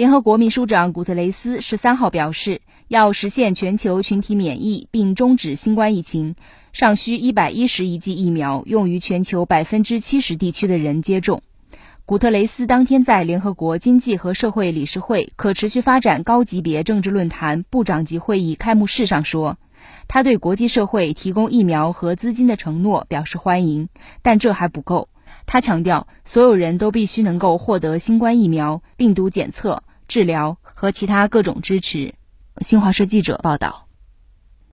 联合国秘书长古特雷斯十三号表示，要实现全球群体免疫并终止新冠疫情，尚需一百一十亿剂疫苗用于全球百分之七十地区的人接种。古特雷斯当天在联合国经济和社会理事会可持续发展高级别政治论坛部长级会议开幕式上说，他对国际社会提供疫苗和资金的承诺表示欢迎，但这还不够。他强调，所有人都必须能够获得新冠疫苗、病毒检测、治疗和其他各种支持。新华社记者报道。